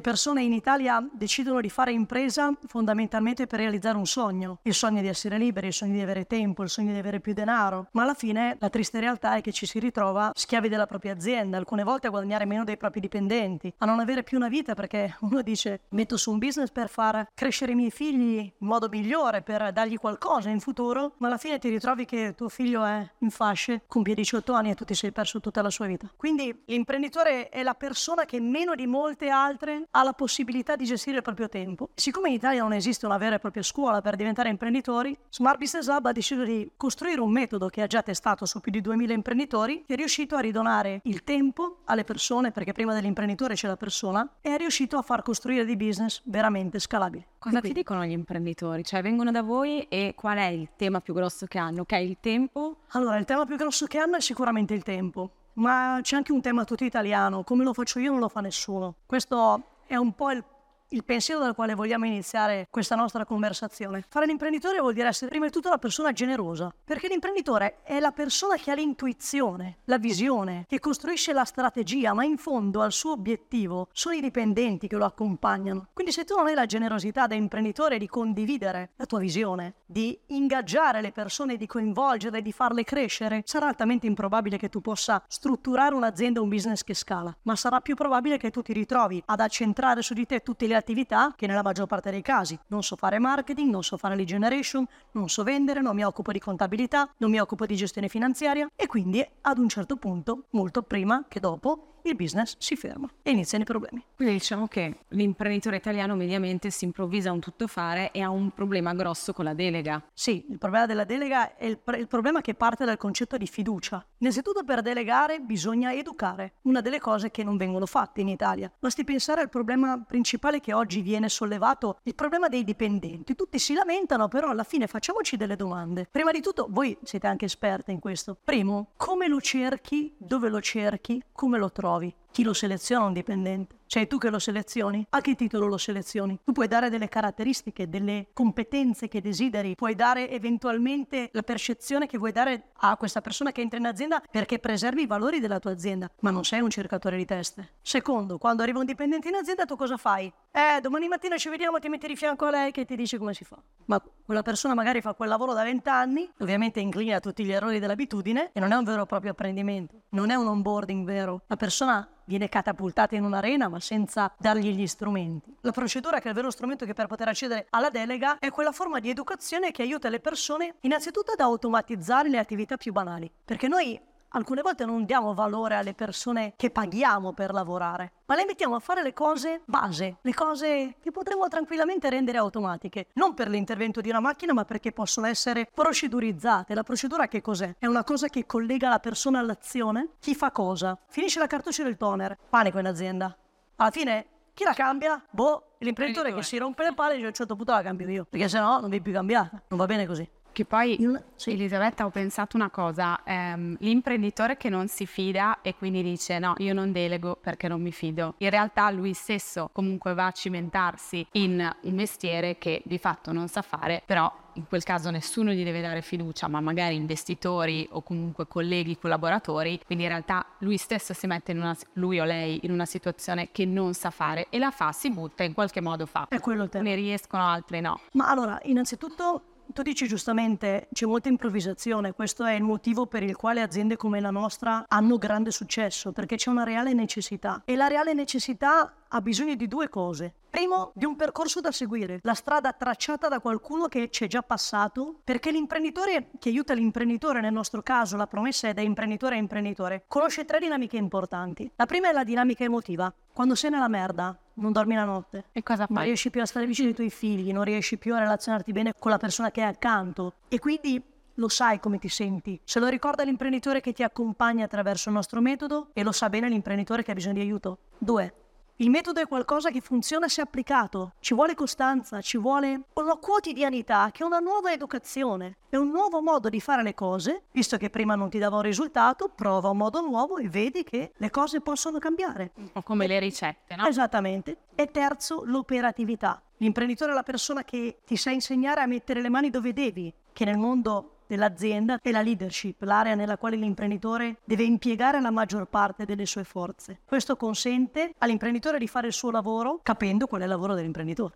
Le persone in Italia decidono di fare impresa fondamentalmente per realizzare un sogno, il sogno di essere liberi, il sogno di avere tempo, il sogno di avere più denaro, ma alla fine la triste realtà è che ci si ritrova schiavi della propria azienda, alcune volte a guadagnare meno dei propri dipendenti, a non avere più una vita perché uno dice metto su un business per far crescere i miei figli in modo migliore, per dargli qualcosa in futuro, ma alla fine ti ritrovi che tuo figlio è in fasce, compie 18 anni e tu ti sei perso tutta la sua vita. Quindi l'imprenditore è la persona che meno di molte altre ha la possibilità di gestire il proprio tempo. Siccome in Italia non esiste una vera e propria scuola per diventare imprenditori, Smart Business Lab ha deciso di costruire un metodo che ha già testato su più di 2000 imprenditori, che è riuscito a ridonare il tempo alle persone, perché prima dell'imprenditore c'è la persona, e è riuscito a far costruire dei business veramente scalabili. Cosa ti dicono gli imprenditori? Cioè vengono da voi e qual è il tema più grosso che hanno? Che è il tempo? Allora, il tema più grosso che hanno è sicuramente il tempo ma c'è anche un tema tutto italiano, come lo faccio io non lo fa nessuno. Questo è un po' il il pensiero dal quale vogliamo iniziare questa nostra conversazione. Fare l'imprenditore vuol dire essere prima di tutto una persona generosa, perché l'imprenditore è la persona che ha l'intuizione, la visione, che costruisce la strategia, ma in fondo al suo obiettivo sono i dipendenti che lo accompagnano. Quindi se tu non hai la generosità da imprenditore di condividere la tua visione, di ingaggiare le persone, di coinvolgerle, di farle crescere, sarà altamente improbabile che tu possa strutturare un'azienda, un business che scala, ma sarà più probabile che tu ti ritrovi ad accentrare su di te tutte le attività che nella maggior parte dei casi non so fare marketing, non so fare lead generation, non so vendere, non mi occupo di contabilità, non mi occupo di gestione finanziaria e quindi ad un certo punto, molto prima che dopo, il business si ferma e iniziano i problemi. Quindi diciamo che l'imprenditore italiano mediamente si improvvisa un tuttofare e ha un problema grosso con la delega. Sì, il problema della delega è il, il problema che parte dal concetto di fiducia. Innanzitutto per delegare bisogna educare, una delle cose che non vengono fatte in Italia. Basti pensare al problema principale che oggi viene sollevato, il problema dei dipendenti. Tutti si lamentano, però alla fine facciamoci delle domande. Prima di tutto, voi siete anche esperte in questo. Primo, come lo cerchi, dove lo cerchi, come lo trovi? Trovi. Chi lo seleziona un dipendente? Sei tu che lo selezioni? A che titolo lo selezioni? Tu puoi dare delle caratteristiche, delle competenze che desideri, puoi dare eventualmente la percezione che vuoi dare a questa persona che entra in azienda perché preservi i valori della tua azienda, ma non sei un cercatore di teste. Secondo, quando arriva un dipendente in azienda tu cosa fai? Eh, domani mattina ci vediamo, ti metti di fianco a lei che ti dice come si fa. Ma quella persona magari fa quel lavoro da vent'anni, ovviamente inclina a tutti gli errori dell'abitudine e non è un vero e proprio apprendimento, non è un onboarding vero. La persona viene catapultata in un'arena ma senza dargli gli strumenti. La procedura che è il vero strumento che per poter accedere alla delega è quella forma di educazione che aiuta le persone innanzitutto ad automatizzare le attività più banali, perché noi alcune volte non diamo valore alle persone che paghiamo per lavorare, ma le mettiamo a fare le cose base, le cose che potremmo tranquillamente rendere automatiche, non per l'intervento di una macchina, ma perché possono essere procedurizzate. La procedura che cos'è? È una cosa che collega la persona all'azione? Chi fa cosa? Finisce la cartuccia del toner, panico in azienda. Alla fine chi la cambia? Boh, l'imprenditore che si rompe le palle e a un certo punto la cambio io, perché sennò non viene più cambiata, non va bene così. Che poi, sì. Elisabetta, ho pensato una cosa, ehm, l'imprenditore che non si fida e quindi dice no, io non delego perché non mi fido, in realtà lui stesso comunque va a cimentarsi in un mestiere che di fatto non sa fare, però in quel caso nessuno gli deve dare fiducia, ma magari investitori o comunque colleghi, collaboratori, quindi in realtà lui stesso si mette in una, lui o lei in una situazione che non sa fare e la fa, si butta, in qualche modo fa. È quello il tema. Ne riescono, altri no. Ma allora, innanzitutto tu dici giustamente c'è molta improvvisazione, questo è il motivo per il quale aziende come la nostra hanno grande successo, perché c'è una reale necessità. E la reale necessità ha bisogno di due cose. Primo, di un percorso da seguire, la strada tracciata da qualcuno che ci è già passato, perché l'imprenditore che aiuta l'imprenditore, nel nostro caso la promessa è da imprenditore a imprenditore, conosce tre dinamiche importanti. La prima è la dinamica emotiva. Quando sei nella merda, non dormi la notte. E cosa fai? Non riesci più a stare vicino ai tuoi figli, non riesci più a relazionarti bene con la persona che è accanto. E quindi lo sai come ti senti. Se lo ricorda l'imprenditore che ti accompagna attraverso il nostro metodo e lo sa bene l'imprenditore che ha bisogno di aiuto. Due, il metodo è qualcosa che funziona se applicato, ci vuole costanza, ci vuole una quotidianità che è una nuova educazione, è un nuovo modo di fare le cose, visto che prima non ti dava un risultato, prova un modo nuovo e vedi che le cose possono cambiare. Un po' come le ricette, no? Esattamente. E terzo, l'operatività. L'imprenditore è la persona che ti sa insegnare a mettere le mani dove devi, che nel mondo dell'azienda è la leadership, l'area nella quale l'imprenditore deve impiegare la maggior parte delle sue forze. Questo consente all'imprenditore di fare il suo lavoro capendo qual è il lavoro dell'imprenditore.